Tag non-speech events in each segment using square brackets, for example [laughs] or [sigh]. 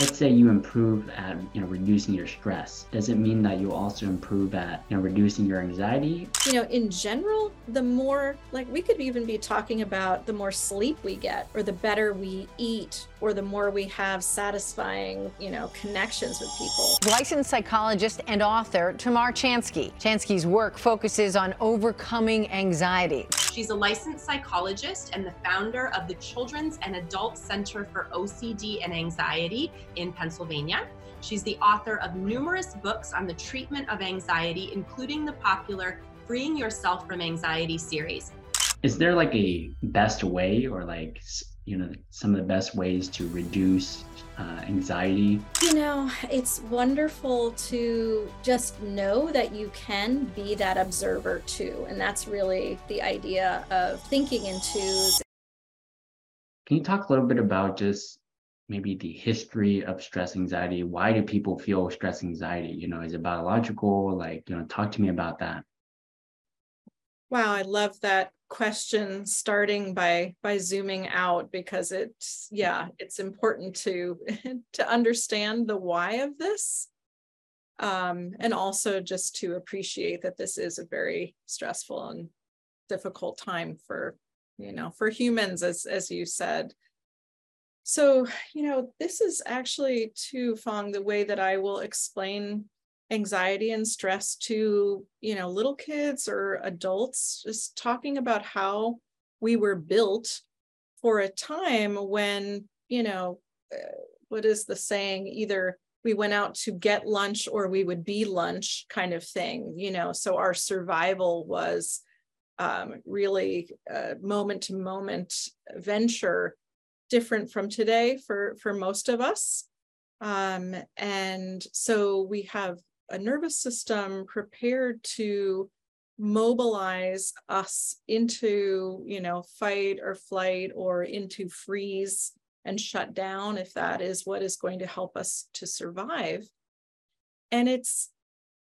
let's say you improve at you know reducing your stress does it mean that you also improve at you know reducing your anxiety? You know in general the more like we could even be talking about the more sleep we get or the better we eat or the more we have satisfying you know connections with people licensed psychologist and author tamar chansky chansky's work focuses on overcoming anxiety she's a licensed psychologist and the founder of the children's and adult center for ocd and anxiety in Pennsylvania. She's the author of numerous books on the treatment of anxiety, including the popular Freeing Yourself from Anxiety series. Is there like a best way or like, you know, some of the best ways to reduce uh, anxiety? You know, it's wonderful to just know that you can be that observer too. And that's really the idea of thinking in twos. Can you talk a little bit about just maybe the history of stress anxiety why do people feel stress anxiety you know is it biological like you know talk to me about that wow i love that question starting by by zooming out because it's yeah it's important to [laughs] to understand the why of this. Um and also just to appreciate that this is a very stressful and difficult time for you know for humans as as you said. So, you know, this is actually too, Phong, the way that I will explain anxiety and stress to, you know, little kids or adults, just talking about how we were built for a time when, you know, uh, what is the saying? Either we went out to get lunch or we would be lunch kind of thing, you know, so our survival was um, really moment to moment venture different from today for for most of us um, and so we have a nervous system prepared to mobilize us into you know fight or flight or into freeze and shut down if that is what is going to help us to survive. And it's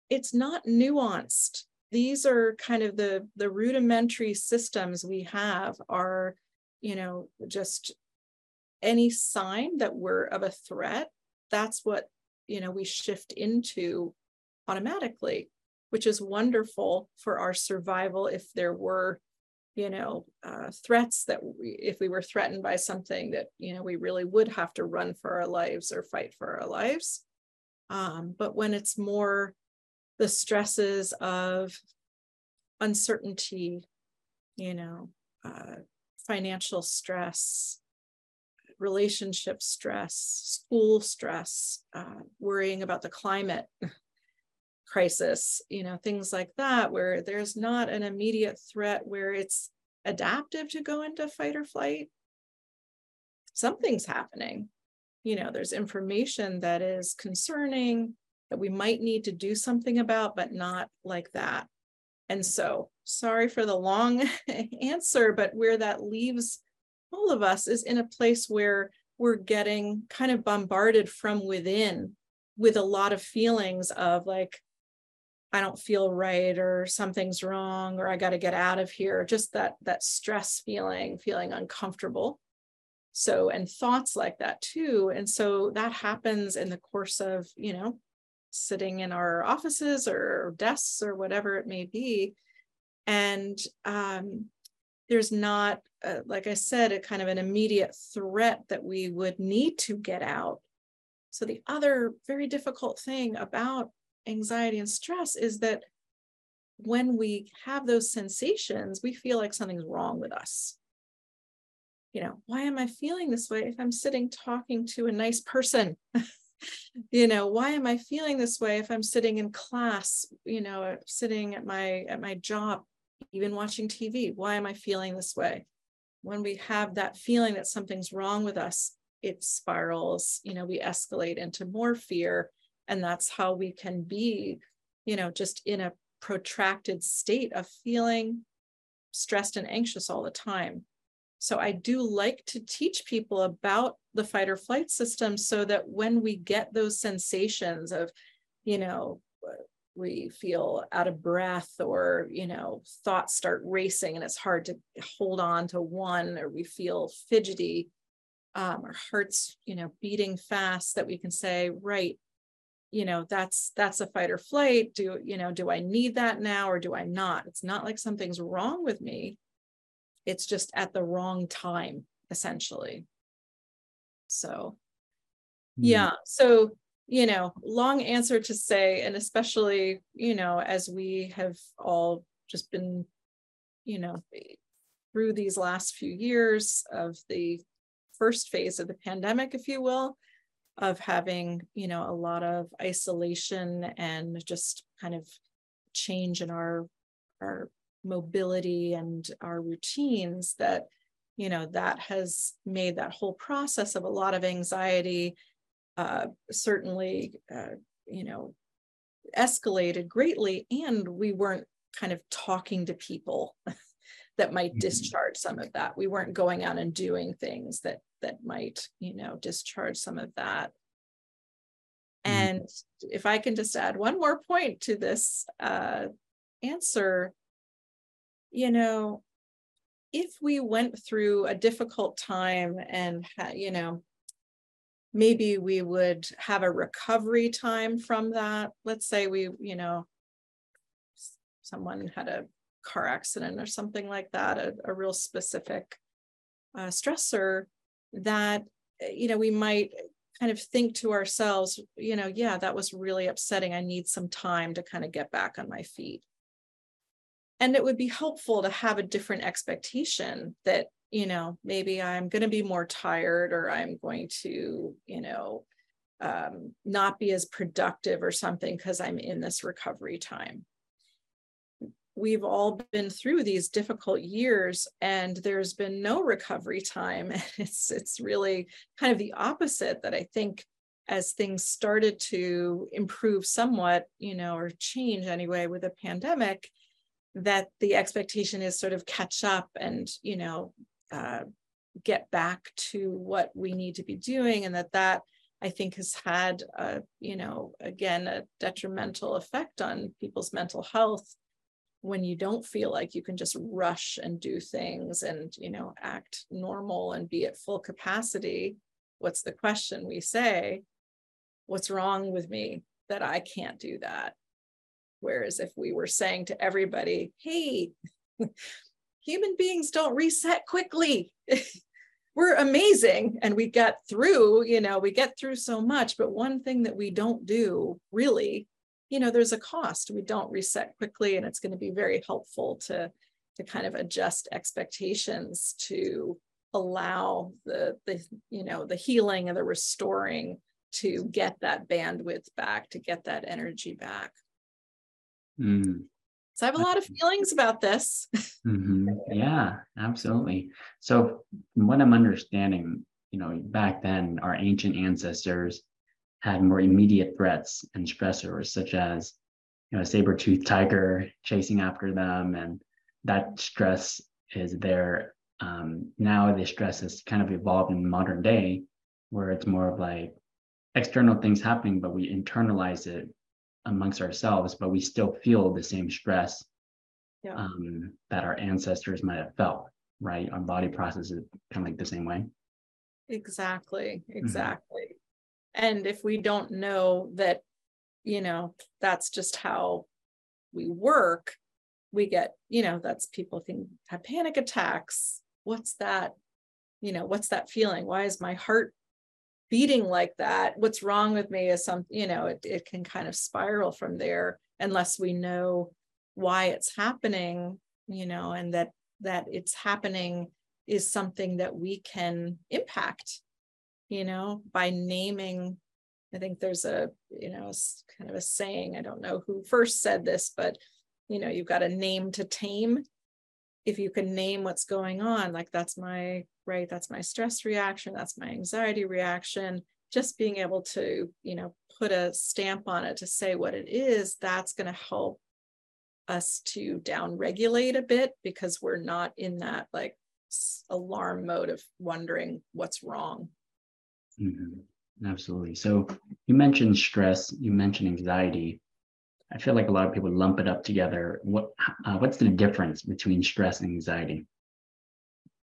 it's not nuanced. These are kind of the the rudimentary systems we have are you know just any sign that we're of a threat, that's what you know we shift into automatically, which is wonderful for our survival if there were you know uh, threats that we, if we were threatened by something that you know we really would have to run for our lives or fight for our lives. Um, but when it's more the stresses of uncertainty you know uh, financial stress relationship stress, school stress, uh, worrying about the climate crisis, you know, things like that, where there's not an immediate threat where it's adaptive to go into fight or flight. Something's happening. You know, there's information that is concerning that we might need to do something about, but not like that. And so, sorry for the long [laughs] answer, but where that leaves all of us is in a place where we're getting kind of bombarded from within with a lot of feelings of like i don't feel right or something's wrong or i got to get out of here. Just that that stress feeling feeling uncomfortable. So and thoughts like that too. And so that happens in the course of you know sitting in our offices or desks or whatever it may be. And um, there's not, uh, like I said, a kind of an immediate threat that we would need to get out. So, the other very difficult thing about anxiety and stress is that when we have those sensations, we feel like something's wrong with us. You know, why am I feeling this way if I'm sitting talking to a nice person? [laughs] you know why am i feeling this way if i'm sitting in class you know uh, sitting at my at my job even watching TV. Why am I feeling this way? When we have that feeling that something's wrong with us, it spirals, you know, we escalate into more fear. And that's how we can be, you know, just in a protracted state of feeling stressed and anxious all the time. So I do like to teach people about the fight or flight system so that when we get those sensations of, you know, we feel out of breath or you know thoughts start racing and it's hard to hold on to one or we feel fidgety um, our hearts, you know, beating fast that we can say, right, you know, that's that's a fight or flight. Do you know, do I need that now or do I not? It's not like something's wrong with me. It's just at the wrong time, essentially. So mm. yeah, so you know, long answer to say, and especially, you know, as we have all just been, you know, through these last few years of the first phase of the pandemic, if you will, of having, you know, a lot of isolation and just kind of change in our our mobility and our routines that you know that has made that whole process of a lot of anxiety uh, certainly uh, you know escalated greatly and we weren't kind of talking to people [laughs] that might mm-hmm. discharge some of that. We weren't going out and doing things that that might, you know, discharge some of that. Mm-hmm. And if I can just add one more point to this uh, answer, you know, if we went through a difficult time and, you know, maybe we would have a recovery time from that. Let's say we, you know, someone had a car accident or something like that, a, a real specific uh, stressor that, eh, you know, we might kind of think to ourselves, you know, yeah, that was really upsetting. I need some time to kind of get back on my feet. And it would be helpful to have a different expectation that, you know, maybe I'm going to be more tired or I'm going to, you know, um, not be as productive or something because I'm in this recovery time we've all been through these difficult years and there's been no recovery time. [laughs] It's it's really kind of the opposite that i think as things started to improve somewhat you know or change anyway with the pandemic that the expectation is sort of catch up and you know uh, get back to what we need to be doing and that that i think has had a you know again a detrimental effect on people's mental health when you don't feel like you can just rush and do things and you know act normal and be at full capacity what's the question? We say what's wrong with me that i can't do that? Whereas if we were saying to everybody hey [laughs] human beings don't reset quickly. [laughs] We're amazing. And we get through you know we get through so much but one thing that we don't do really you know there's a cost we don't reset quickly and it's going to be very helpful to to kind of adjust expectations to allow the the you know the healing and the restoring to get that bandwidth back to get that energy back mm. so i have a lot of feelings about this [laughs] mm-hmm. yeah absolutely so from what i'm understanding you know back then our ancient ancestors had more immediate threats and stressors, such as you know, a saber-toothed tiger chasing after them, and that stress is there. Um, now the stress has kind of evolved in modern day, where it's more of like external things happening, but we internalize it amongst ourselves, but we still feel the same stress yeah. um, that our ancestors might have felt, right? Our body processes kind of like the same way. Exactly, mm-hmm. exactly. Mm-hmm. And if we don't know that, you know, that's just how we work, we get, you know, that's people can have panic attacks. What's that? You know, what's that feeling? Why is my heart beating like that? What's wrong with me is some, you know, it, it can kind of spiral from there unless we know why it's happening, you know, and that that it's happening is something that we can impact you know, by naming. I think there's a, you know, kind of a saying, I don't know who first said this, but, you know, you've got a name to tame. If you can name what's going on, like that's my, right, that's my stress reaction, that's my anxiety reaction, just being able to, you know, put a stamp on it to say what it is, that's going to help us to down regulate a bit because we're not in that like alarm mode of wondering what's wrong Mm-hmm. Absolutely. So you mentioned stress, you mentioned anxiety. I feel like a lot of people lump it up together. What uh, what's the difference between stress and anxiety?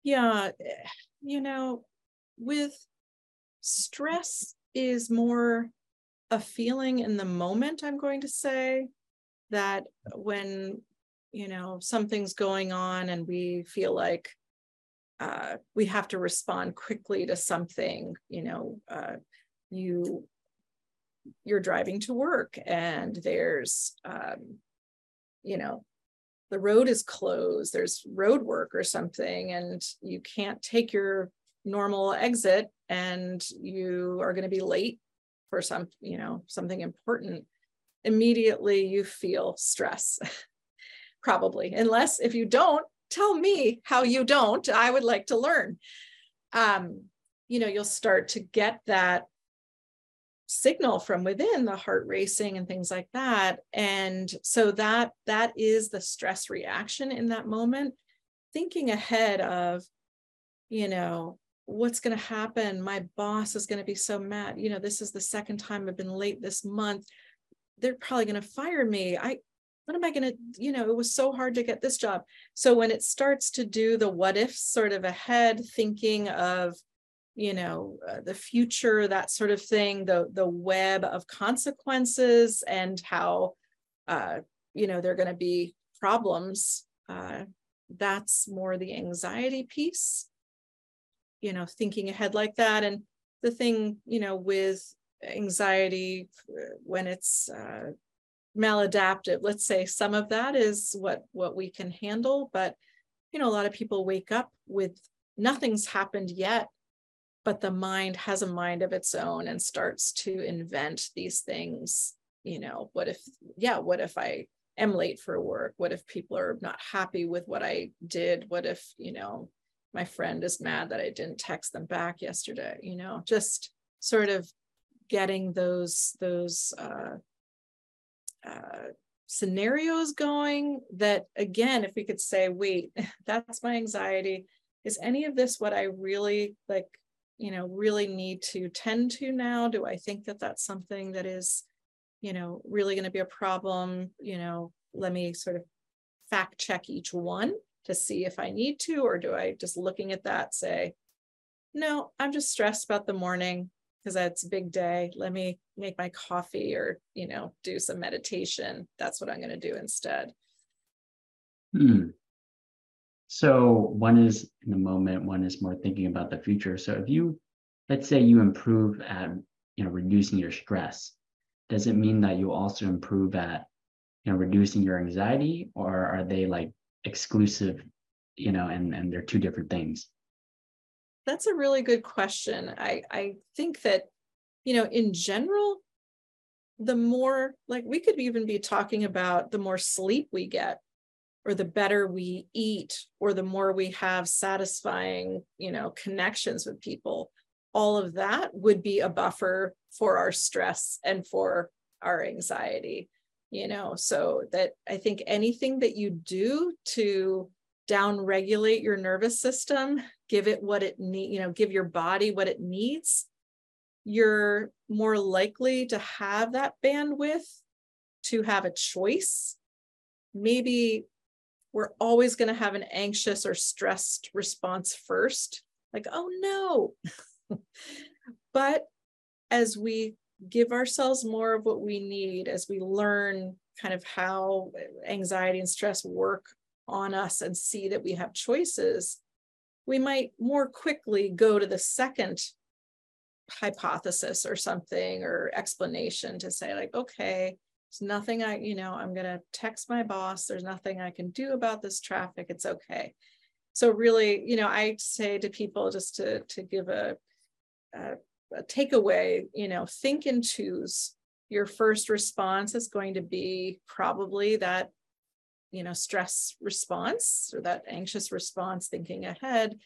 Yeah, you know, with stress is more a feeling in the moment, I'm going to say that when, you know, something's going on and we feel like uh, we have to respond quickly to something, you know, uh, you you're driving to work and there's um, you know the road is closed there's road work or something and you can't take your normal exit and you are going to be late for some you know something important immediately you feel stress [laughs] probably unless if you don't tell me how you don't i would like to learn. Um you know you'll start to get that signal from within the heart racing and things like that. And so that that is the stress reaction in that moment. Thinking ahead of you know what's going to happen? My boss is going to be so mad. You know this is the second time i've been late this month. They're probably going to fire me. I what am i going to you know it was so hard to get this job. So when it starts to do the what if sort of ahead thinking of you know uh, the future that sort of thing the the web of consequences and how uh, you know there are going to be problems uh, that's more the anxiety piece. You know thinking ahead like that. And the thing you know with anxiety uh, when it's uh, maladaptive. Let's say some of that is what what we can handle but you know a lot of people wake up with nothing's happened yet but the mind has a mind of its own and starts to invent these things. You know what if yeah what if i am late for work? What if people are not happy with what i did? What if you know my friend is mad that I didn't text them back yesterday, you know, just sort of getting those those uh, uh, scenarios going that again if we could say wait [laughs] that's my anxiety. Is any of this what i really like you know really need to tend to now? Do i think that that's something that is you know really going to be a problem? You know let me sort of fact check each one to see if I need to, or do I just looking at that say, no, I'm just stressed about the morning because it's a big day. Let me make my coffee or, you know, do some meditation. That's what I'm going to do instead. Hmm. So one is in the moment, one is more thinking about the future. So if you, let's say you improve at, you know, reducing your stress, does it mean that you also improve at, you know, reducing your anxiety or are they like exclusive, you know, and and they're two different things? That's a really good question. I I think that, you know, in general, the more like we could even be talking about the more sleep we get or the better we eat or the more we have satisfying you know connections with people all of that would be a buffer for our stress and for our anxiety you know so that i think anything that you do to down regulate your nervous system give it what it need you know give your body what it needs you're more likely to have that bandwidth to have a choice. Maybe we're always going to have an anxious or stressed response first like oh no. [laughs] But as we give ourselves more of what we need as we learn kind of how anxiety and stress work on us and see that we have choices, we might more quickly go to the second hypothesis or something or explanation to say, like, okay, there's nothing I, you know, I'm going to text my boss. There's nothing I can do about this traffic. It's okay. So really, you know, I say to people just to to give a, a a takeaway, you know, think in twos. Your first response is going to be probably that, you know, stress response or that anxious response, thinking ahead.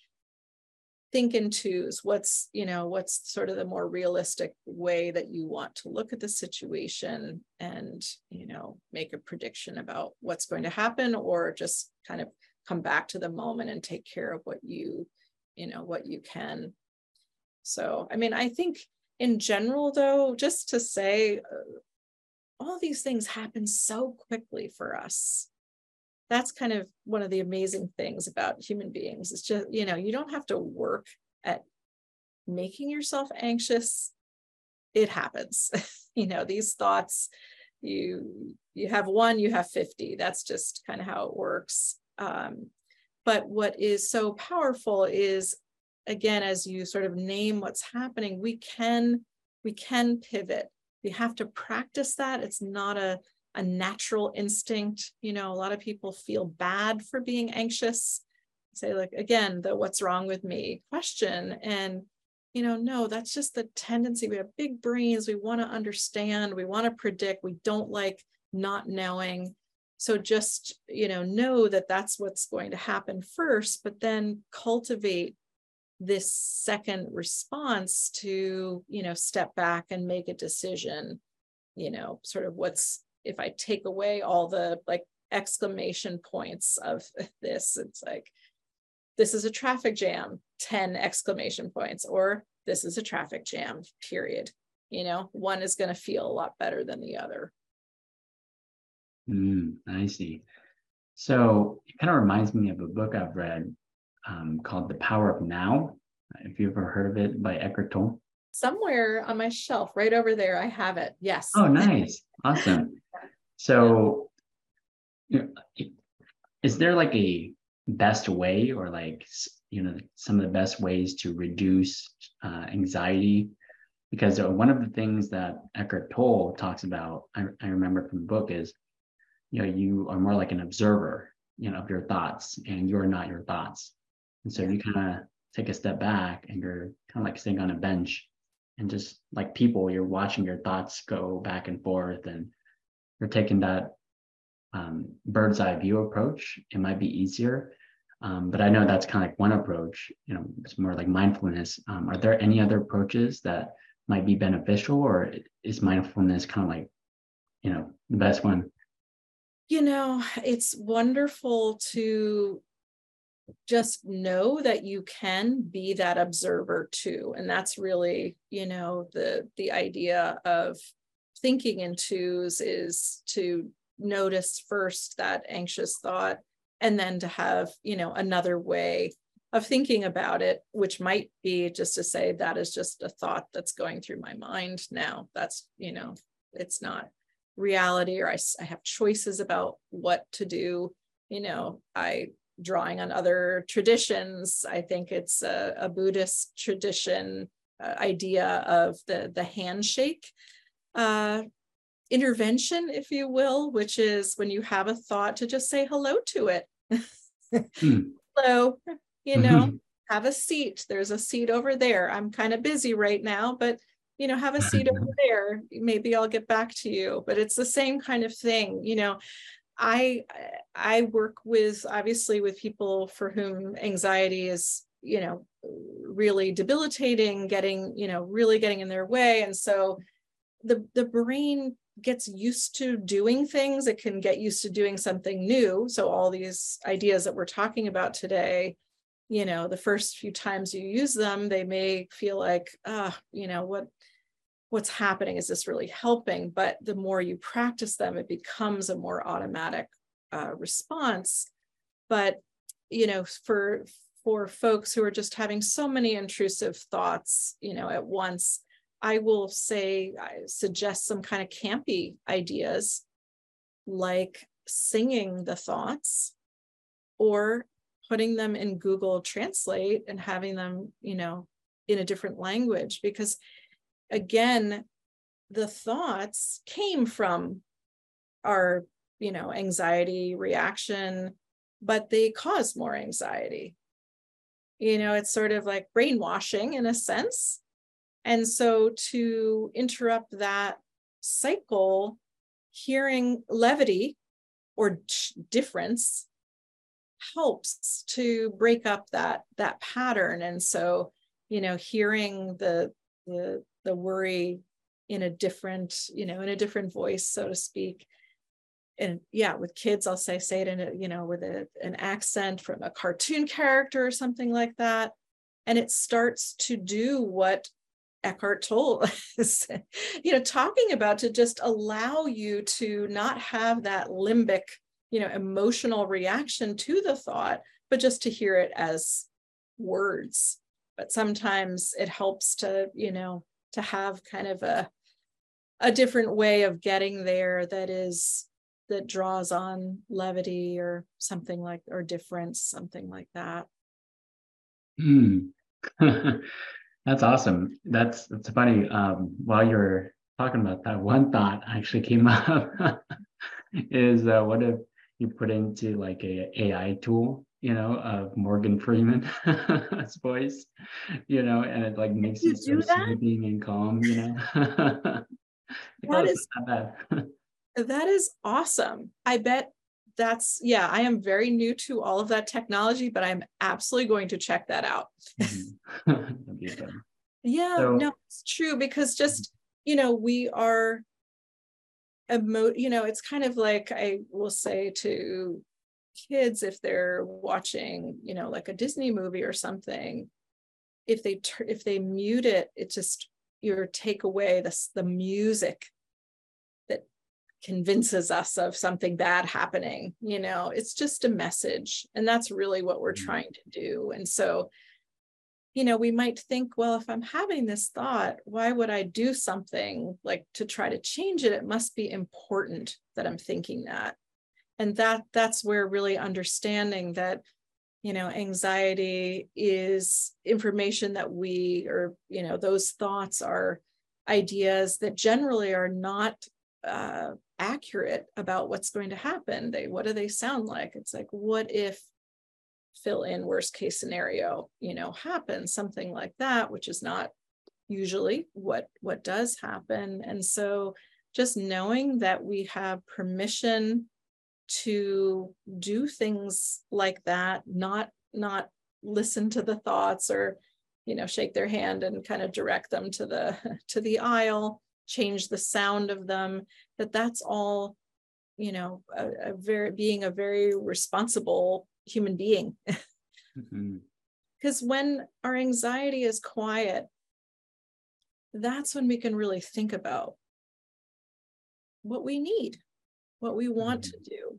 Think in twos. What's, you know, what's sort of the more realistic way that you want to look at the situation and, you know, make a prediction about what's going to happen or just kind of come back to the moment and take care of what you, you know, what you can so, I mean, I think in general, though, just to say, uh, all these things happen so quickly for us. That's kind of one of the amazing things about human beings. It's just, you know, you don't have to work at making yourself anxious, it happens. [laughs] you know, these thoughts, you you have one, you have 50. That's just kind of how it works. Um, but what is so powerful is again, as you sort of name what's happening, we can we can pivot. We have to practice that. It's not a a natural instinct. You know, a lot of people feel bad for being anxious. Say, like, again, the what's wrong with me question. And, you know, no, that's just the tendency. We have big brains. We want to understand. We want to predict. We don't like not knowing. So just, you know, know that that's what's going to happen first, but then cultivate this second response to, you know, step back and make a decision, you know, sort of what's if I take away all the like exclamation points of [laughs] this, it's like, this is a traffic jam, 10 exclamation points, or this is a traffic jam, period. You know, one is going to feel a lot better than the other. Mm, I see. So it kind of reminds me of a book I've read um, called The Power of Now. If you've ever heard of it by Eckhart Tolle. Somewhere on my shelf, right over there, I have it. Yes. Oh, nice. Awesome. So, you know, is there like a best way or like, you know, some of the best ways to reduce uh, anxiety? Because uh, one of the things that Eckhart Tolle talks about, I, I remember from the book is, you know, you are more like an observer, you know, of your thoughts and you're not your thoughts. And so you kind of take a step back and you're kind of like sitting on a bench and just like people, you're watching your thoughts go back and forth and you're taking that um, bird's eye view approach, it might be easier. Um, but I know that's kind of like one approach, you know, it's more like mindfulness. Um, are there any other approaches that might be beneficial or is mindfulness kind of like, you know, the best one? You know, it's wonderful to just know that you can be that observer too and that's really you know the the idea of thinking in twos is to notice first that anxious thought and then to have you know another way of thinking about it which might be just to say that is just a thought that's going through my mind now. That's you know it's not reality or I, I have choices about what to do. You know i drawing on other traditions i think it's a, a buddhist tradition uh, idea of the the handshake uh, intervention, if you will, which is when you have a thought to just say hello to it. mm. [laughs] Hello, you know, mm-hmm. have a seat. There's a seat over there. I'm kind of busy right now, but you know, have a seat over [laughs] there. Maybe I'll get back to you. But it's the same kind of thing, you know. I I work with obviously with people for whom anxiety is you know really debilitating getting you know really getting in their way and so the the brain gets used to doing things. It can get used to doing something new. So all these ideas that we're talking about today you know the first few times you use them they may feel like ah you know what what's happening? Is this really helping? But the more you practice them it becomes a more automatic uh, response. But you know for for folks who are just having so many intrusive thoughts you know at once I will say, I suggest some kind of campy ideas like singing the thoughts or putting them in Google Translate and having them, you know, in a different language. Because again, the thoughts came from our, you know, anxiety reaction, but they cause more anxiety. You know, it's sort of like brainwashing in a sense and so to interrupt that cycle, hearing levity or difference helps to break up that that pattern. And so, you know, hearing the the the worry in a different, you know, in a different voice, so to speak. And yeah, with kids, I'll say say it in a, you know, with a, an accent from a cartoon character or something like that. And it starts to do what Eckhart Tolle is, you know, talking about to just allow you to not have that limbic, you know, emotional reaction to the thought, but just to hear it as words. but sometimes it helps to you know to have kind of a a different way of getting there that is that draws on levity or something like or difference something like that mm. [laughs] that's awesome that's that's funny um while you're talking about that one thought actually came [laughs] up is uh, what if you put into like a AI tool, you know, of Morgan Freeman's [laughs] voice, you know, and it like makes you, you so soothing and calm, you know. [laughs] that is that is awesome. I bet that's yeah, I am very new to all of that technology, but I'm absolutely going to check that out. Mm-hmm. [laughs] yeah, so, no, it's true because just you know, we are emo you know it's kind of like i will say to kids if they're watching you know like a disney movie or something if they if they mute it it just you take away this the music convinces us of something bad happening you know it's just a message and that's really what we're mm-hmm. trying to do and so you know, we might think, well, if I'm having this thought, why would I do something like to try to change it? It must be important that I'm thinking that. And that that's where really understanding that, you know, anxiety is information that we or, you know, those thoughts are ideas that generally are not uh, accurate about what's going to happen. They what do they sound like? It's like, what if fill in worst case scenario you know happens something like that which is not usually what what does happen and so just knowing that we have permission to do things like that not not listen to the thoughts or you know shake their hand and kind of direct them to the [laughs] to the aisle change the sound of them that that's all you know a, a very being a very responsible human being. Because mm-hmm. when our anxiety is quiet, that's when we can really think about what we need, what we want mm-hmm. to do.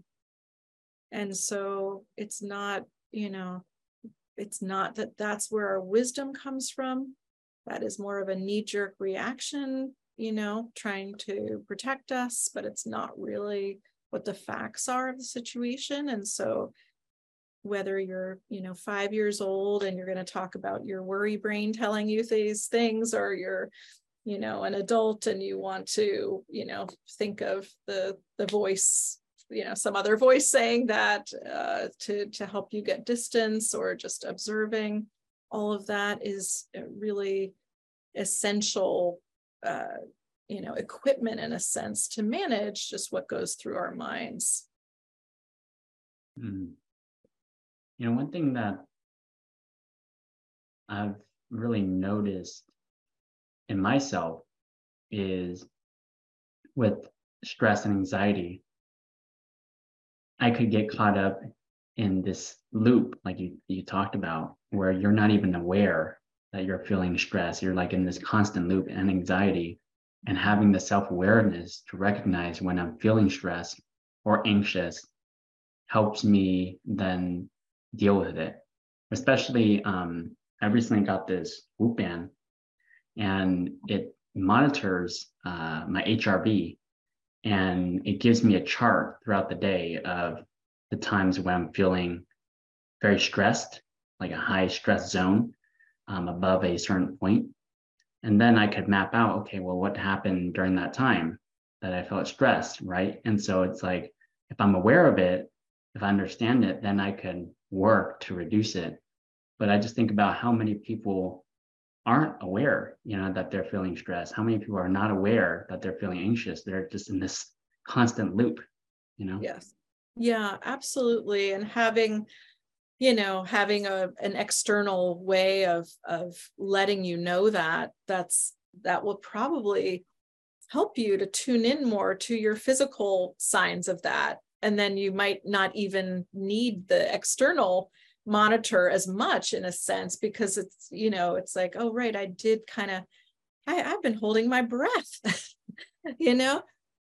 And so it's not, you know, it's not that that's where our wisdom comes from. That is more of a knee jerk reaction, you know, trying to protect us, but it's not really what the facts are of the situation. And so whether you're you know five years old and you're going to talk about your worry brain telling you these things or you're you know an adult and you want to you know think of the the voice you know some other voice saying that uh, to to help you get distance or just observing all of that is really essential uh, you know equipment in a sense to manage just what goes through our minds mm. You know, one thing that I've really noticed in myself is with stress and anxiety, I could get caught up in this loop, like you, you talked about, where you're not even aware that you're feeling stress. You're like in this constant loop and anxiety, and having the self awareness to recognize when I'm feeling stressed or anxious helps me then deal with it. Especially, um, I recently got this Whoop band, and it monitors uh, my HRV, and it gives me a chart throughout the day of the times when I'm feeling very stressed, like a high stress zone um, above a certain point. And then I could map out, okay, well, what happened during that time that I felt stressed, right? And so it's like, if I'm aware of it, if I understand it, then I can work to reduce it. But I just think about how many people aren't aware, you know, that they're feeling stress. How many people are not aware that they're feeling anxious? They're just in this constant loop, you know? Yes. Yeah, absolutely. And having, you know, having a an external way of of letting you know that that's that will probably help you to tune in more to your physical signs of that. And then you might not even need the external monitor as much in a sense because it's you know it's like oh right i did kind of i've been holding my breath. [laughs] You know?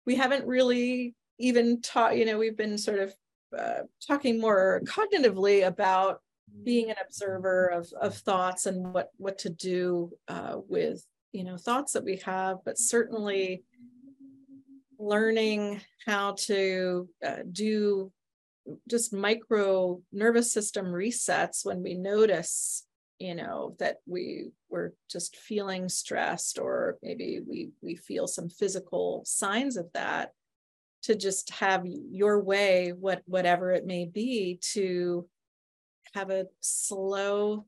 We haven't really even taught you know we've been sort of uh, talking more cognitively about being an observer of, of thoughts and what what to do uh, with you know thoughts that we have but certainly learning how to uh, do just micro nervous system resets when we notice you know that we were just feeling stressed or maybe we we feel some physical signs of that to just have your way what whatever it may be to have a slow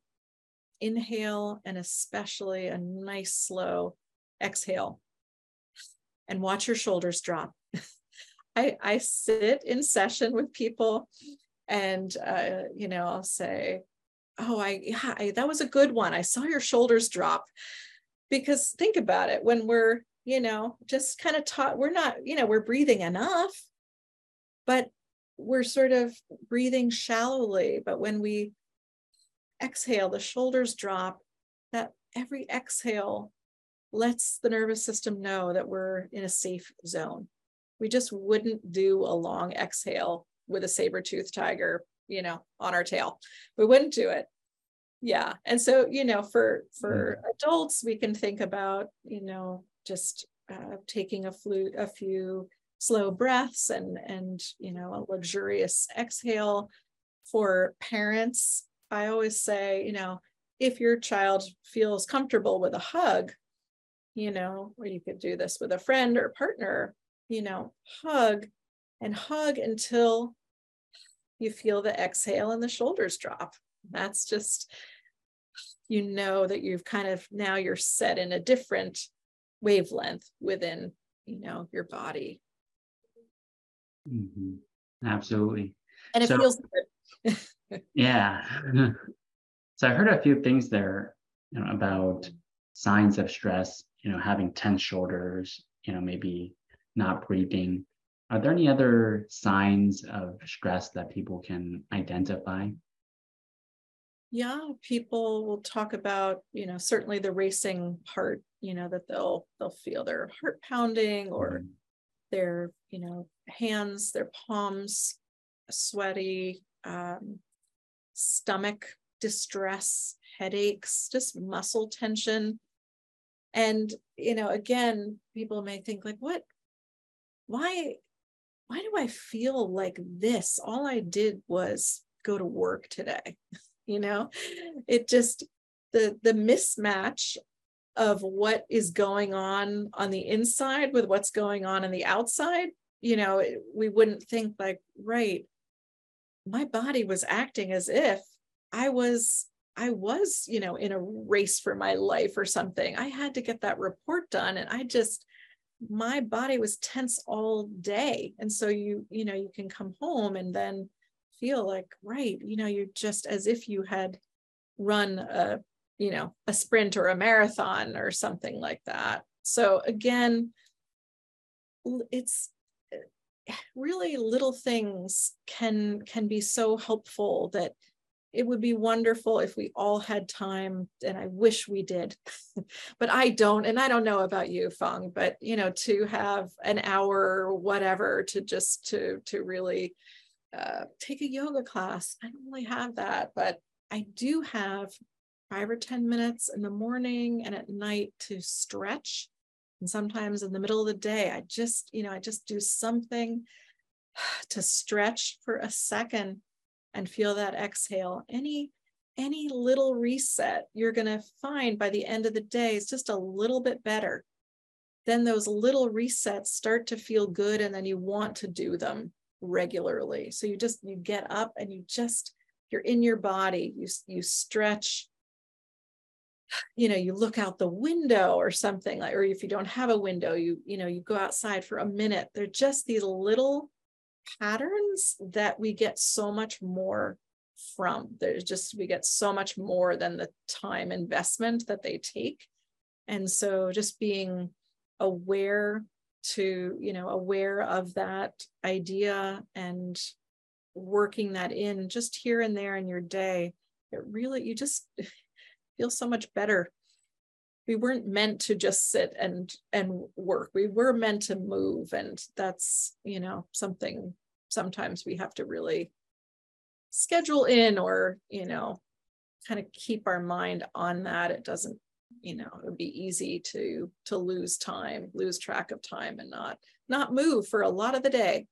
inhale and especially a nice slow exhale. And watch your shoulders drop. [laughs] I i sit in session with people and uh, you know i'll say oh i yeah I, that was a good one. I saw your shoulders drop. Because think about it when we're you know just kind of taught we're not you know we're breathing enough but we're sort of breathing shallowly. But when we exhale the shoulders drop that every exhale lets the nervous system know that we're in a safe zone. We just wouldn't do a long exhale with a saber-toothed tiger you know on our tail. We wouldn't do it. Yeah and so you know for for mm. adults we can think about you know just uh, taking a flute a few slow breaths and and you know a luxurious exhale for parents i always say you know if your child feels comfortable with a hug you know or you could do this with a friend or partner you know hug and hug until you feel the exhale and the shoulders drop. That's just, you know, that you've kind of now you're set in a different wavelength within, you know, your body. Mm-hmm. Absolutely. And it so, feels good. [laughs] yeah. [laughs] so I heard a few things there, you know, about signs of stress, you know, having tense shoulders, you know, maybe not breathing, are there any other signs of stress that people can identify? Yeah, people will talk about, you know, certainly the racing part, you know, that they'll they'll feel their heart pounding or mm-hmm. their, you know, hands, their palms sweaty, um, stomach distress, headaches, just muscle tension. And, you know, again, people may think like, what, why why do I feel like this? All I did was go to work today. [laughs] you know, it just, the, the mismatch of what is going on on the inside with what's going on on the outside, you know, it, we wouldn't think like, right, my body was acting as if I was I was, you know, in a race for my life or something. I had to get that report done and I just my body was tense all day and so you you know you can come home and then feel like right you know you're just as if you had run a you know a sprint or a marathon or something like that. So again it's eh, really little things can can be so helpful that it would be wonderful if we all had time and i wish we did [laughs] but i don't and i don't know about you Phong but you know to have an hour or whatever to just to to really uh, take a yoga class i don't really have that but i do have five or ten minutes in the morning and at night to stretch and sometimes in the middle of the day i just you know i just do something [sighs] to stretch for a second and feel that exhale. Any any little reset you're going to find by the end of the day is just a little bit better. Then those little resets start to feel good and then you want to do them regularly. So you just you get up and you just you're in your body. You you stretch you know you look out the window or something like or if you don't have a window you you know you go outside for a minute they're just these little patterns that we get so much more from. There's just, we get so much more than the time investment that they take. And so just being aware to, you know, aware of that idea and working that in just here and there in your day, it really, you just [laughs] feel so much better. We weren't meant to just sit and and work. We were meant to move and that's you know something sometimes we have to really schedule in or you know kind of keep our mind on that. It doesn't you know it would be easy to to lose time lose track of time and not not move for a lot of the day.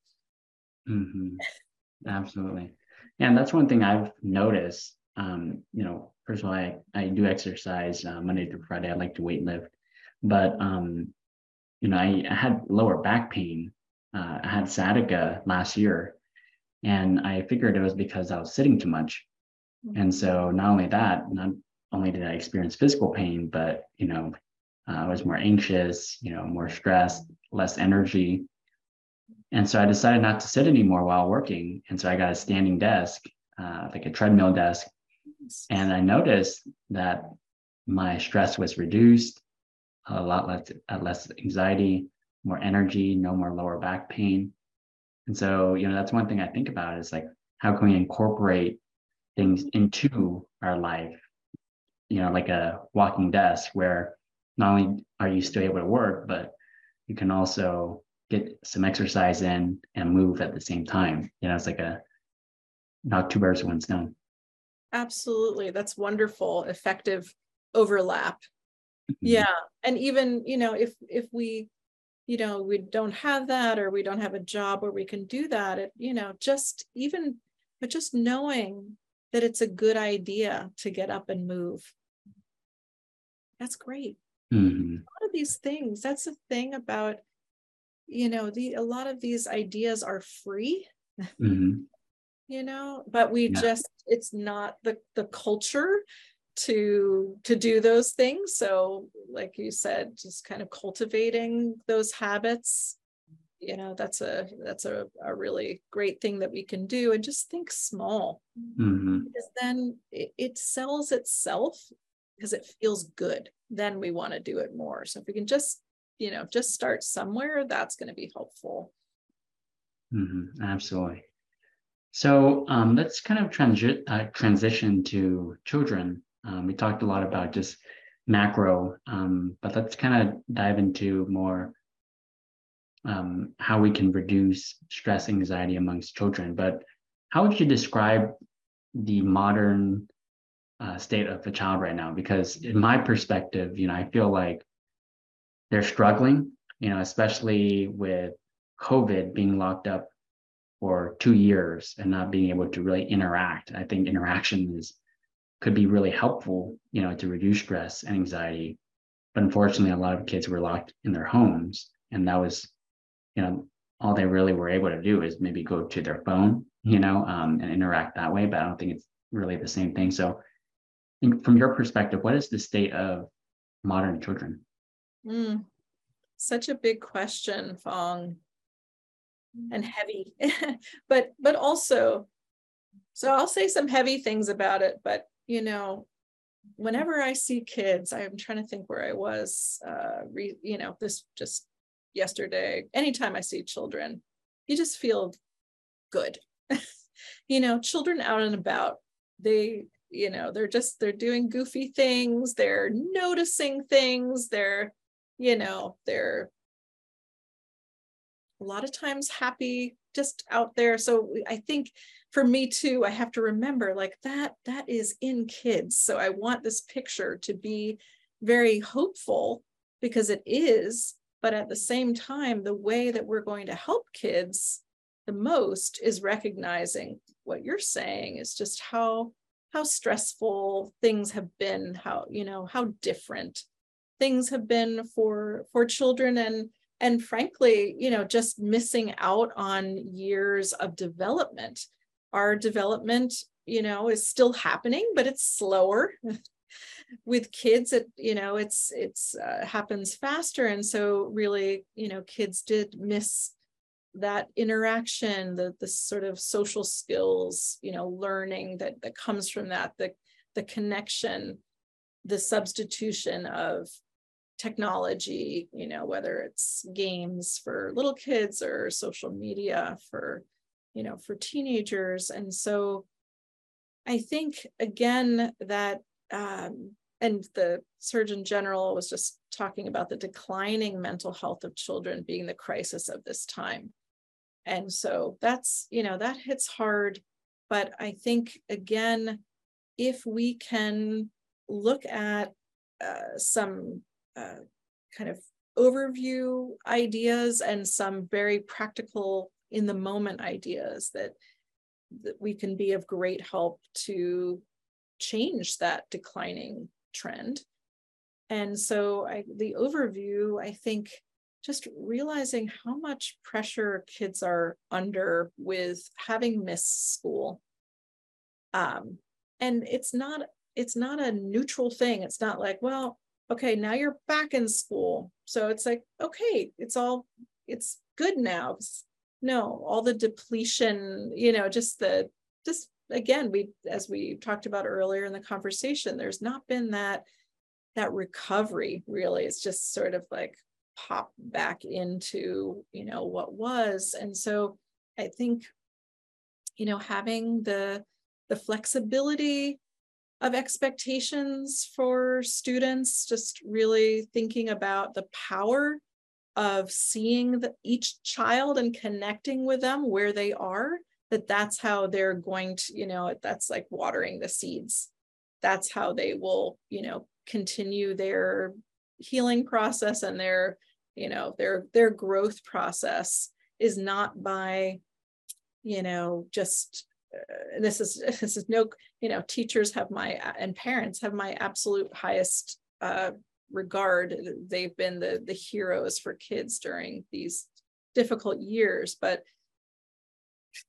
Mm-hmm. absolutely. And that's one thing i've noticed um you know first of all i i do exercise uh, monday through friday. I like to weight lift. But um you know i, I had lower back pain. Uh, i had sciatica last year and i figured it was because i was sitting too much. Mm-hmm. and so not only that not only did I experience physical pain, but you know, uh, I was more anxious, you know, more stressed, less energy. And so I decided not to sit anymore while working. And so I got a standing desk, uh, like a treadmill desk. And I noticed that my stress was reduced, a lot less, uh, less anxiety, more energy, no more lower back pain. And so, you know, that's one thing I think about is like, how can we incorporate things into our life you know, like a walking desk where not only are you still able to work, but you can also get some exercise in and move at the same time. You know, it's like a not two birds with one stone. Absolutely. That's wonderful, effective overlap. Mm-hmm. Yeah. And even, you know, if if we, you know, we don't have that or we don't have a job where we can do that, it, you know, just even but just knowing that it's a good idea to get up and move that's great mm-hmm. a lot of these things that's the thing about you know the a lot of these ideas are free mm-hmm. [laughs] you know but we yeah. just it's not the the culture to to do those things so like you said just kind of cultivating those habits you know that's a that's a, a really great thing that we can do and just think small mm-hmm. because then it, it sells itself because it feels good then we want to do it more. So if we can just you know just start somewhere that's going to be helpful. Mm-hmm, absolutely. So um, let's kind of transi- uh, transition to children. Um, we talked a lot about just macro um, but let's kind of dive into more um, how we can reduce stress anxiety amongst children. But how would you describe the modern uh, state of the child right now because in my perspective you know i feel like they're struggling you know especially with covid being locked up for two years and not being able to really interact. I think interaction is could be really helpful you know to reduce stress and anxiety. But unfortunately a lot of kids were locked in their homes and that was you know all they really were able to do is maybe go to their phone you know um, and interact that way. But i don't think it's really the same thing. So from your perspective, what is the state of modern children? Mm, such a big question, Phong, and heavy, [laughs] but but also, so I'll say some heavy things about it. But you know, whenever I see kids, I'm trying to think where I was. Uh, re, you know, this just yesterday. Anytime I see children, you just feel good. [laughs] you know, children out and about, they you know they're just they're doing goofy things they're noticing things they're you know they're a lot of times happy just out there. So i think for me too i have to remember like that that is in kids. So i want this picture to be very hopeful because it is but at the same time the way that we're going to help kids the most is recognizing what you're saying is just how how stressful things have been how you know how different things have been for for children and and frankly you know just missing out on years of development. Our development you know is still happening but it's slower [laughs] with kids. It you know it's it's uh, happens faster. And so really you know kids did miss that interaction the the sort of social skills you know learning that that comes from that the the connection the substitution of technology you know whether it's games for little kids or social media for you know for teenagers. And so i think again that um, and the surgeon general was just talking about the declining mental health of children being the crisis of this time and so that's you know that hits hard but I think again, if we can look at uh, some uh, kind of overview ideas and some very practical in the moment ideas that that we can be of great help to change that declining trend. And so I, the overview, I think just realizing how much pressure kids are under with having missed school. Um, and it's not it's not a neutral thing. It's not like, well, okay, now you're back in school. So it's like, okay, it's all it's good now. No, all the depletion, you know, just the just again, we as we talked about earlier in the conversation, there's not been that that recovery really. It's just sort of like pop back into, you know, what was. And so I think, you know, having the the flexibility of expectations for students, just really thinking about the power of seeing the, each child and connecting with them where they are that that's how they're going to you know that's like watering the seeds that's how they will you know continue their healing process and their you know their their growth process is not by you know just uh, this is [laughs] this is no you know teachers have my and parents have my absolute highest uh, regard. They've been the, the heroes for kids during these difficult years. But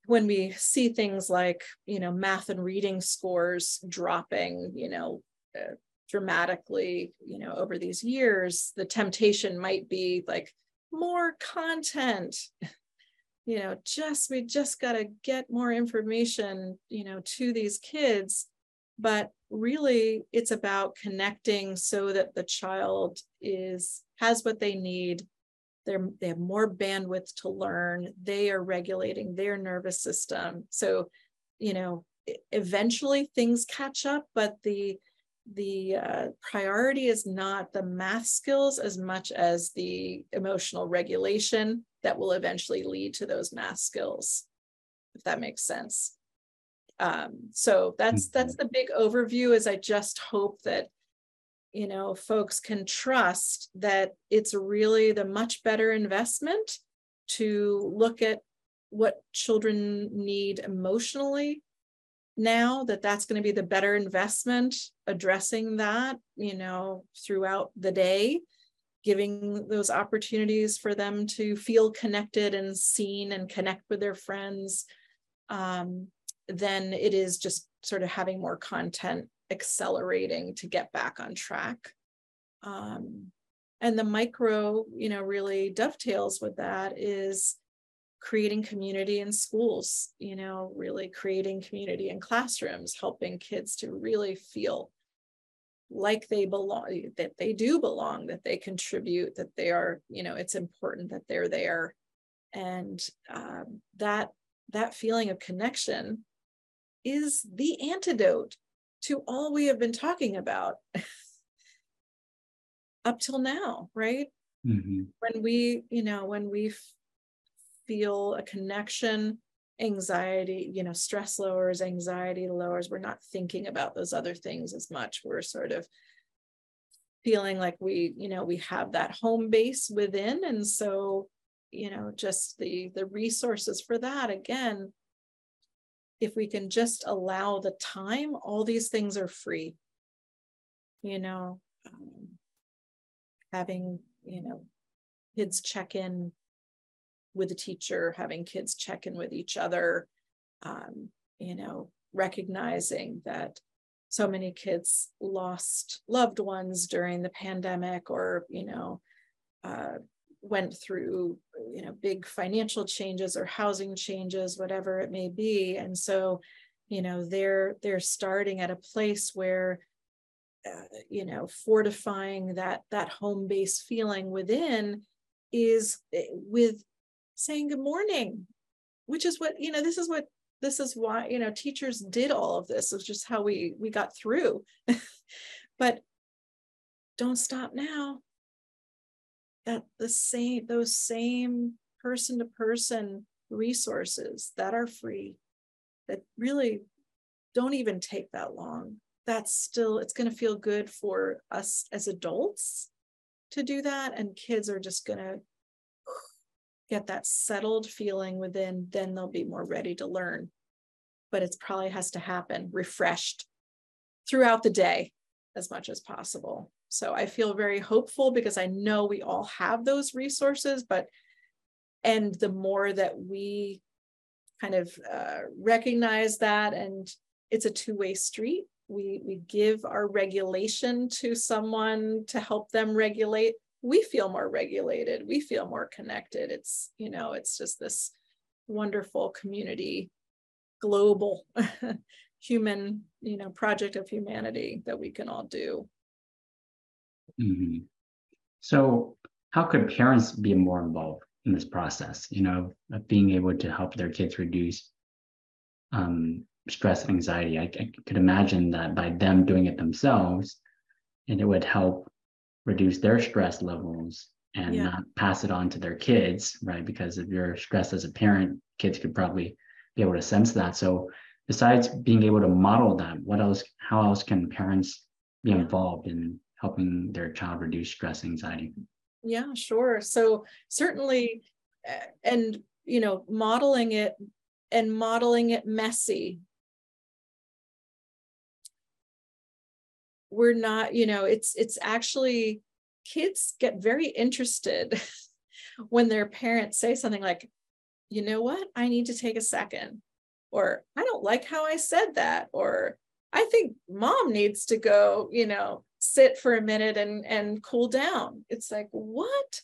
when we see things like, you know, math and reading scores dropping, you know, uh, dramatically, you know, over these years, the temptation might be like more content. [laughs] You know, just we just got to get more information, you know, to these kids. But really it's about connecting so that the child is has what they need they're they have more bandwidth to learn they are regulating their nervous system so you know eventually things catch up but the the uh, priority is not the math skills as much as the emotional regulation that will eventually lead to those math skills if that makes sense um, so that's that's mm-hmm. the big overview is i just hope that you know folks can trust that it's really the much better investment to look at what children need emotionally now that that's going to be the better investment addressing that you know throughout the day giving those opportunities for them to feel connected and seen and connect with their friends um, then it is just sort of having more content accelerating to get back on track. Um, and the micro, you know, really dovetails with that is creating community in schools, you know, really creating community in classrooms, helping kids to really feel like they belong, that they do belong, that they contribute, that they are, you know, it's important that they're there. And um, that that feeling of connection is the antidote to all we have been talking about [laughs] up till now, right? Mm-hmm. When we, you know, when we f- feel a connection, anxiety, you know, stress lowers, anxiety lowers, we're not thinking about those other things as much. We're sort of feeling like we, you know, we have that home base within. And so, you know, just the the resources for that again if we can just allow the time, all these things are free. You know, um, having, you know, kids check in with the teacher, having kids check in with each other, um, you know, recognizing that so many kids lost loved ones during the pandemic or, you know, uh, went through you know big financial changes or housing changes whatever it may be. And so you know they're they're starting at a place where uh, you know fortifying that that home base feeling within is eh, with saying good morning which is what you know this is what this is why you know teachers did all of this it's just how we we got through [laughs] but don't stop now that the same those same person to person resources that are free that really don't even take that long. That's still, it's going to feel good for us as adults to do that. And kids are just going to get that settled feeling within, then they'll be more ready to learn. But it probably has to happen refreshed throughout the day as much as possible. So I feel very hopeful because I know we all have those resources, but and the more that we kind of uh, recognize that and it's a two-way street we we give our regulation to someone to help them regulate we feel more regulated we feel more connected. It's you know it's just this wonderful community global [laughs] human you know project of humanity that we can all do. Mm-hmm. so how could parents be more involved in this process you know of being able to help their kids reduce um, stress and anxiety? I, I could imagine that by them doing it themselves and it would help reduce their stress levels and yeah. not pass it on to their kids right because if you're stressed as a parent kids could probably be able to sense that so besides being able to model that what else how else can parents be involved in helping their child reduce stress anxiety yeah, sure. So certainly, eh, and you know, modeling it and modeling it messy. We're not, you know, it's it's actually kids get very interested [laughs] when their parents say something like, you know what, I need to take a second, or I don't like how I said that, or I think mom needs to go, you know, sit for a minute and and cool down. It's like what?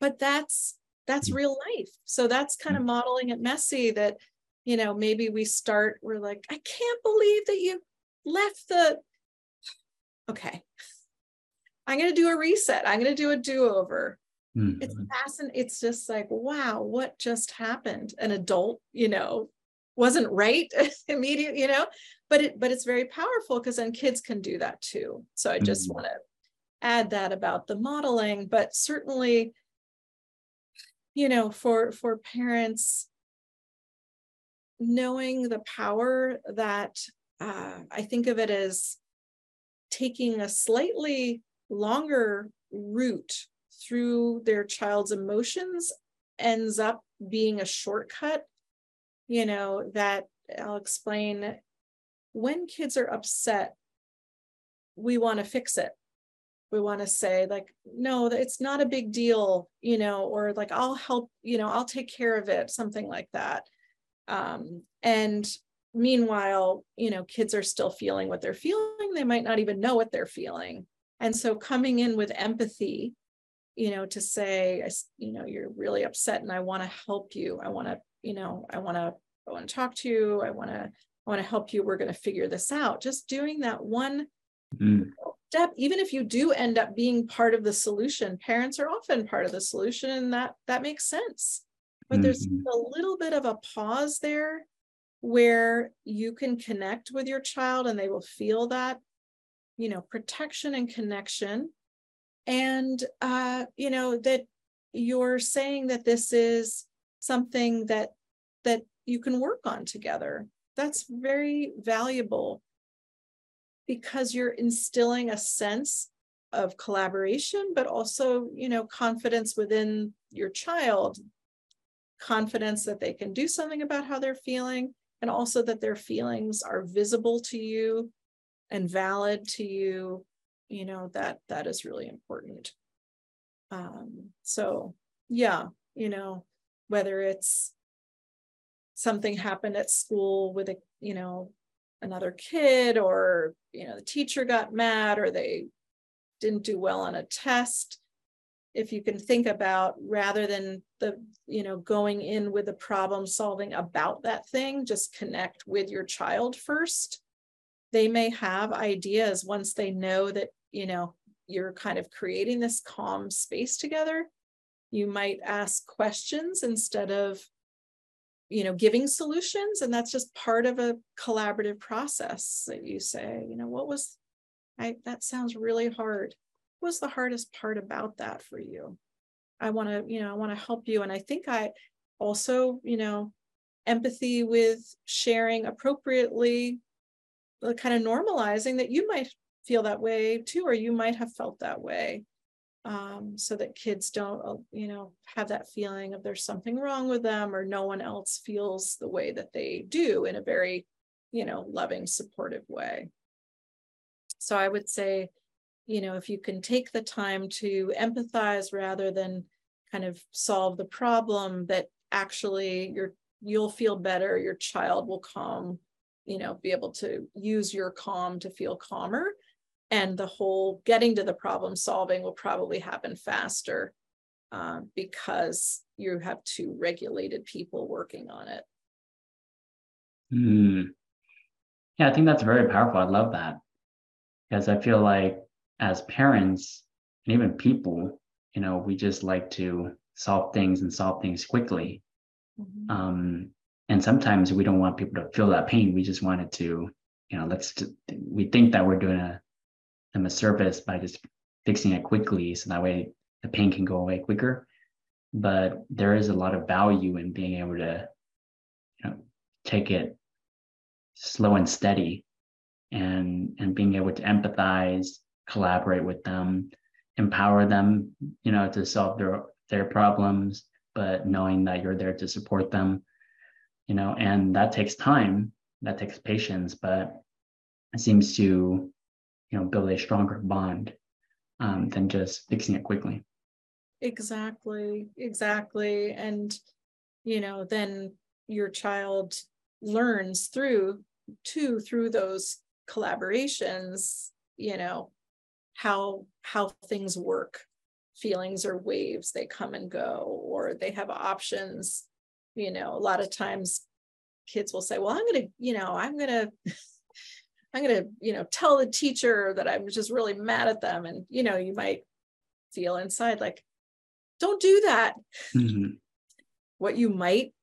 But that's that's real life. So that's kind of modeling it messy that you know maybe we start we're like i can't believe that you left the okay. I'm going to do a reset. I'm going to do a do-over. Mm-hmm. it's fascinating it's just like wow what just happened? An adult you know wasn't right [laughs] immediate you know? But it but it's very powerful because then kids can do that too. So i just mm-hmm. want to add that about the modeling but certainly you know for for parents knowing the power that uh, i think of it as taking a slightly longer route through their child's emotions ends up being a shortcut you know that i'll explain when kids are upset, we want to fix it. We want to say, like, no, it's not a big deal, you know, or like, I'll help, you know, I'll take care of it, something like that. Um, and meanwhile, you know, kids are still feeling what they're feeling. They might not even know what they're feeling. And so coming in with empathy, you know, to say, you know, you're really upset and I want to help you. I want to, you know, I want to, I want to talk to you. I want to I want to help you. We're going to figure this out. Just doing that one mm. step, even if you do end up being part of the solution, parents are often part of the solution, and that that makes sense. But mm-hmm. there's a little bit of a pause there where you can connect with your child and they will feel that, you know, protection and connection. And uh, you know, that you're saying that this is something that that you can work on together that's very valuable because you're instilling a sense of collaboration but also you know confidence within your child confidence that they can do something about how they're feeling and also that their feelings are visible to you and valid to you you know that that is really important. Um so yeah you know whether it's something happened at school with a you know another kid or you know the teacher got mad or they didn't do well on a test if you can think about rather than the you know going in with the problem solving about that thing just connect with your child first. They may have ideas once they know that you know you're kind of creating this calm space together. You might ask questions instead of you know giving solutions and that's just part of a collaborative process that you say you know what was i that sounds really hard was the hardest part about that for you i want to you know i want to help you and i think i also you know empathy with sharing appropriately, uh, kind of normalizing that you might feel that way too, or you might have felt that way. Um, so that kids don't, uh, you know, have that feeling of there's something wrong with them or no one else feels the way that they do in a very, you know, loving, supportive way. So I would say, you know, if you can take the time to empathize rather than kind of solve the problem, that actually you're you'll feel better, your child will calm, you know, be able to use your calm to feel calmer. And the whole getting to the problem solving will probably happen faster uh, because you have two regulated people working on it. Mm. Yeah, I think that's very powerful. I love that because I feel like as parents and even people, you know, we just like to solve things and solve things quickly. Mm-hmm. Um, and sometimes we don't want people to feel that pain. We just wanted to, you know, let's, we think that we're doing a, them a service by just fixing it quickly. So that way the pain can go away quicker. But there is a lot of value in being able to, you know, take it slow and steady and, and being able to empathize, collaborate with them, empower them, you know, to solve their, their problems but knowing that you're there to support them, you know, and that takes time, that takes patience, but it seems to, you know, build a stronger bond um, than just fixing it quickly. Exactly, exactly. And, you know, then your child learns through too through those collaborations you know how how things work. Feelings are waves they come and go or they have options. You know a lot of times kids will say well i'm going to you know i'm going [laughs] to i'm going to you know tell the teacher that i'm just really mad at them and you know you might feel inside like don't do that. Mm-hmm. what you might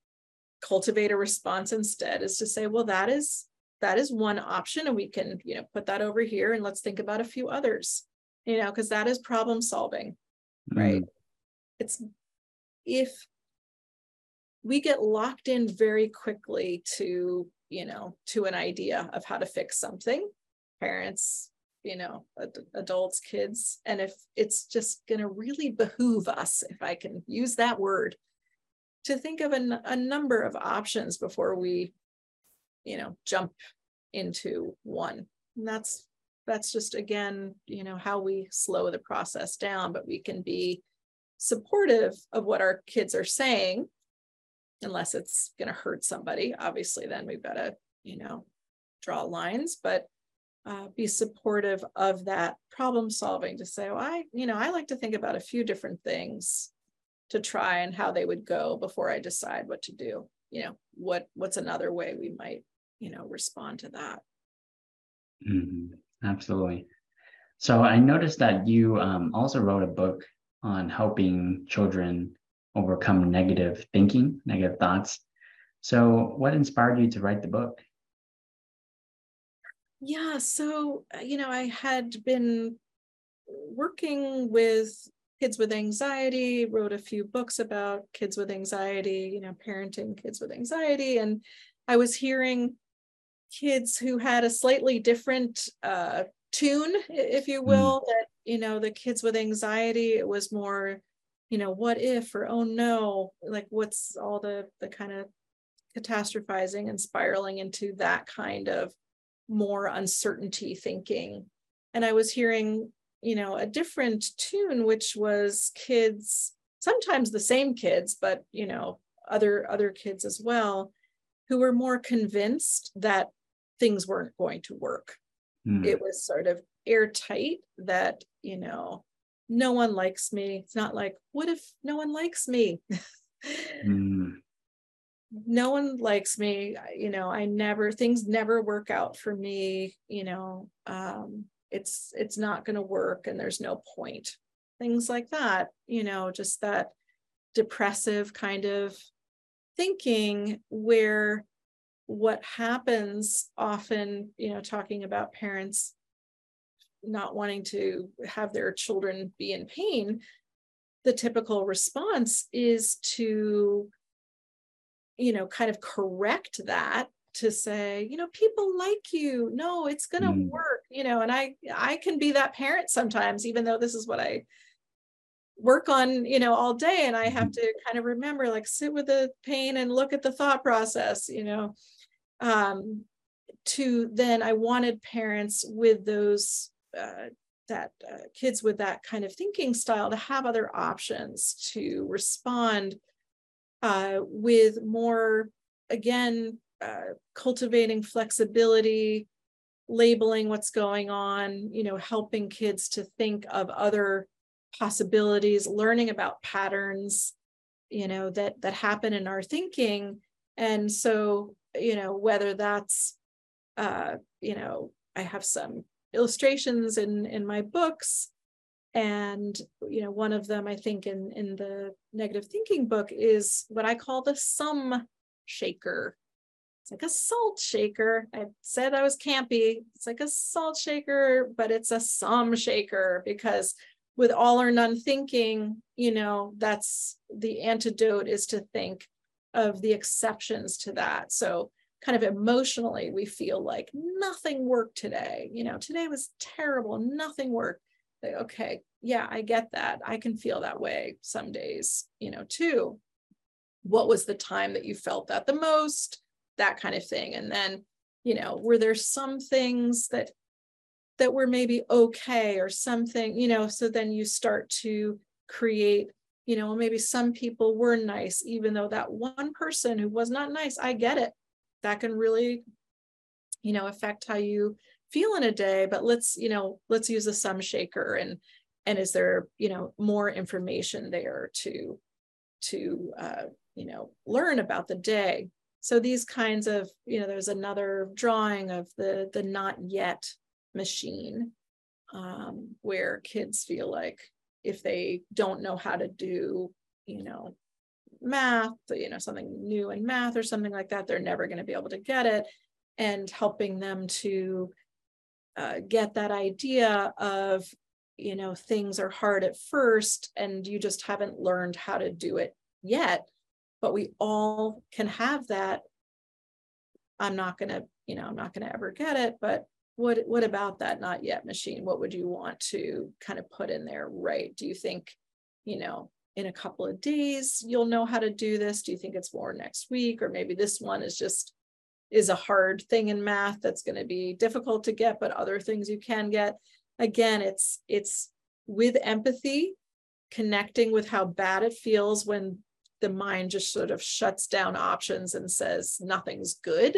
cultivate a response instead is to say well that is that is one option and we can you know put that over here and let's think about a few others you know because that is problem solving right mm. it's if we get locked in very quickly to you know to an idea of how to fix something parents you know ad- adults kids and if it's just going to really behoove us if i can use that word to think of a, a number of options before we you know jump into one. And that's that's just again you know how we slow the process down but we can be supportive of what our kids are saying unless it's going to hurt somebody obviously then we've got to you know draw lines but uh, be supportive of that problem solving to say well i you know i like to think about a few different things to try and how they would go before i decide what to do. You know what what's another way we might you know respond to that mm-hmm. Absolutely. So I noticed that you um, also wrote a book on helping children overcome negative thinking, negative thoughts. So, what inspired you to write the book? Yeah, so, uh, you know, I had been working with kids with anxiety, wrote a few books about kids with anxiety, you know, parenting kids with anxiety. And I was hearing kids who had a slightly different uh, tune, if you hmm. will, mm. that, you know, the kids with anxiety, it was more, you know, what if or oh no, like what's all the the kind of catastrophizing and spiraling into that kind of more uncertainty thinking. And I was hearing, you know, a different tune, which was kids, sometimes the same kids, but you know, other other kids as well, who were more convinced that things weren't going to work. Mm. It was sort of airtight that, you know, no one likes me. It's not like, what if no one likes me? mm. No one likes me. You know, I never, things never work out for me. You know, um, it's it's not going to work and there's no point things like that you know just that depressive kind of thinking where what happens often, you know, talking about parents not wanting to have their children be in pain, the typical response is to you know kind of correct that to say you know people like you no it's going to mm. work you know and i i can be that parent sometimes even though this is what i work on you know all day and i have mm-hmm. to kind of remember like sit with the pain and look at the thought process you know um to then i wanted parents with those uh, that uh, kids with that kind of thinking style to have other options to respond uh, with more again uh, cultivating flexibility labeling what's going on you know helping kids to think of other possibilities learning about patterns you know that that happen in our thinking. And so you know whether that's uh you know i have some illustrations in in my books. And you know one of them i think in in the negative thinking book is what i call the sum shaker. It's like a salt shaker. I said i was campy. It's like a salt shaker but it's a sum shaker because with all or none thinking you know that's the antidote is to think of the exceptions to that. So kind of emotionally we feel like nothing worked today. You know today was terrible nothing worked. Like, okay yeah i get that. I can feel that way some days you know too. What was the time that you felt that the most? That kind of thing. And then you know were there some things that that were maybe okay or something you know so then you start to create you know maybe some people were nice even though that one person who was not nice i get it. That can really you know affect how you feel in a day but let's you know let's use a sum shaker and and is there you know more information there to to uh, you know learn about the day? So these kinds of you know there's another drawing of the the not yet machine um, where kids feel like if they don't know how to do you know math, you know, something new in math or something like that, they're never going to be able to get it. And helping them to uh, get that idea of, you know, things are hard at first and you just haven't learned how to do it yet. But we all can have that. I'm not going to, you know, I'm not going to ever get it, but what what about that not yet machine? What would you want to kind of put in there right? Do you think you know in a couple of days you'll know how to do this? Do you think it's more next week? Or maybe this one is just is a hard thing in math that's going to be difficult to get but other things you can get. Again it's it's with empathy connecting with how bad it feels when the mind just sort of shuts down options and says nothing's good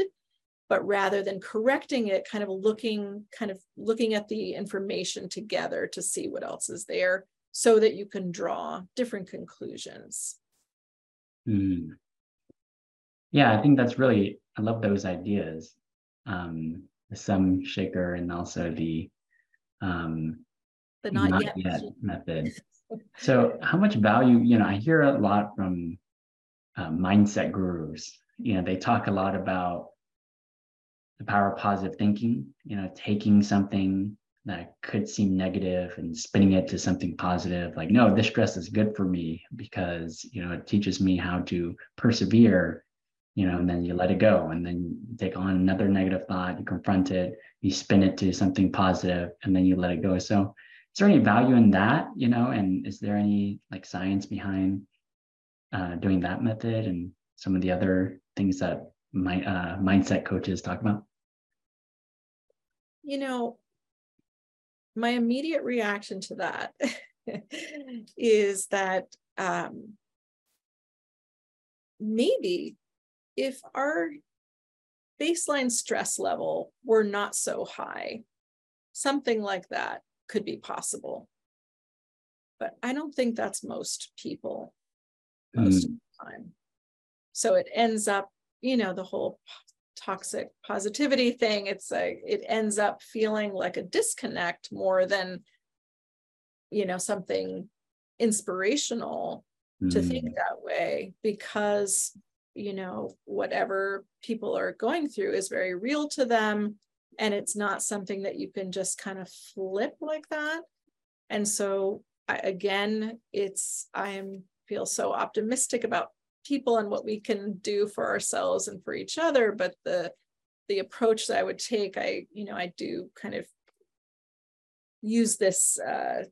but rather than correcting it kind of looking kind of looking at the information together to see what else is there so that you can draw different conclusions. Mm. Yeah, I think that's really, I love those ideas. Um, the sum shaker and also the um, the not, not yet, yet method. [laughs] so, how much value, you know, I hear a lot from uh, mindset gurus. You know, they talk a lot about the power of positive thinking, you know, taking something that could seem negative and spinning it to something positive like no this stress is good for me because you know it teaches me how to persevere you know and then you let it go and then you take on another negative thought you confront it you spin it to something positive and then you let it go. So is there any value in that you know and is there any like science behind uh, doing that method and some of the other things that my uh, mindset coaches talk about you know my immediate reaction to that [laughs] is that um, maybe if our baseline stress level were not so high, something like that could be possible. But I don't think that's most people most mm. of the time. So it ends up, you know, the whole toxic positivity thing it's like it ends up feeling like a disconnect more than you know something inspirational mm. to think mm. that way because you know whatever people are going through is very real to them and it's not something that you can just kind of flip like that and so I, again it's i am feel so optimistic about people and what we can do for ourselves and for each other but the the approach that i would take i you know i do kind of use this uh,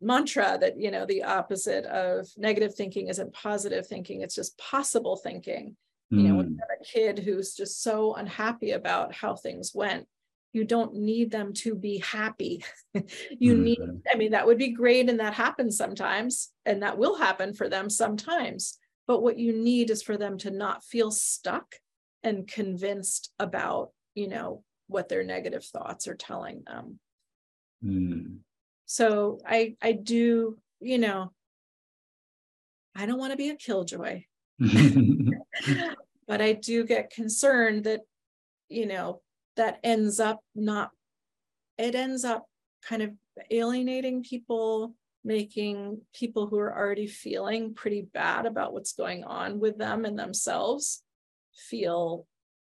mantra that you know the opposite of negative thinking isn't positive thinking it's just possible thinking you know when Mm. you have a kid who's just so unhappy about how things went you don't need them to be happy [laughs] you need Mhm. i mean that would be great and that happens sometimes and that will happen for them sometimes but what you need is for them to not feel stuck and convinced about you know what their negative thoughts are telling them Mm. so i i do you know i don't want to be a killjoy [laughs] but I do get concerned that, you know, that ends up not, it ends up kind of alienating people, making people who are already feeling pretty bad about what's going on with them and themselves feel,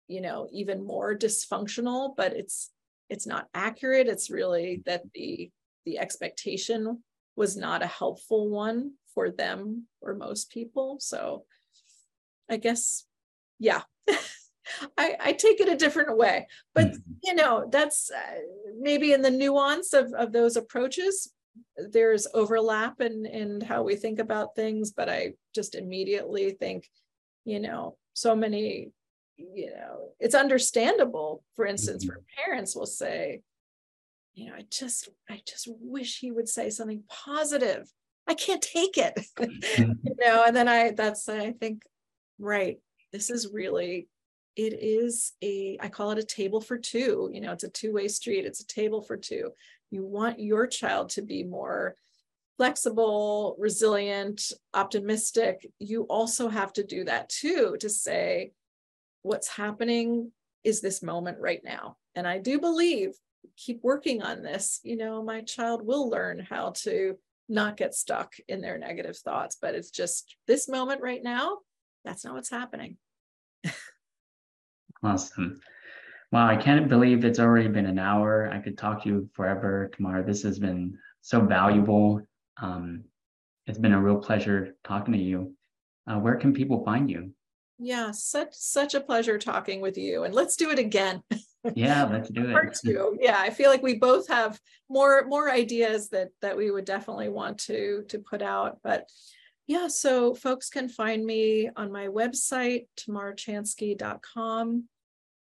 you know, even more dysfunctional, but it's, it's not accurate. It's really that the, the expectation was not a helpful one for them or most people. So I guess, yeah, [laughs] I, I take it a different way. But Mhm. you know, that's uh, maybe in the nuance of, of those approaches, there's overlap in, in how we think about things. But I just immediately think, you know, so many, you know, it's understandable. For instance, mm-hmm. for parents will say, you know, I just, I just wish he would say something positive. I can't take it, [laughs] mm-hmm. you know, and then I, that's, I think, right this is really it is a i call it a table for two you know it's a two-way street it's a table for two. You want your child to be more flexible resilient optimistic. You also have to do that too to say what's happening is this moment right now. And i do believe keep working on this you know my child will learn how to not get stuck in their negative thoughts but it's just this moment right now that's not what's happening. [laughs] Awesome. Wow, I can't believe it's already been an hour. I could talk to you forever, Tamara. This has been so valuable. Um, it's been a real pleasure talking to you. Uh, where can people find you? Yeah, such such a pleasure talking with you. And let's do it again. [laughs] Yeah, let's do it. Part two. Yeah, I feel like we both have more more ideas that that we would definitely want to to put out. But yeah, so folks can find me on my website, tamarchansky.com.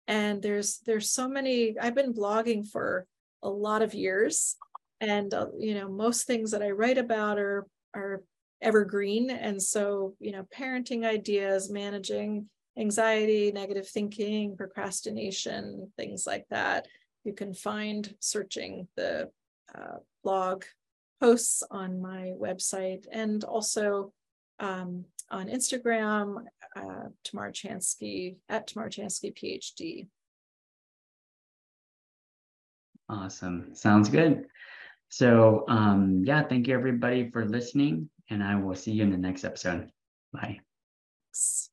And there's there's so many, I've been blogging for a lot of years. And uh, you know, most things that I write about are are evergreen. And so, you know, parenting ideas, managing anxiety, negative thinking, procrastination, things like that. You can find searching the uh, blog posts on my website and also um, on Instagram, uh, Tamar Chansky at Tamar Chansky PhD. Awesome. Sounds good. So, um, yeah, thank you everybody for listening, and I will see you in the next episode. Bye. Thanks.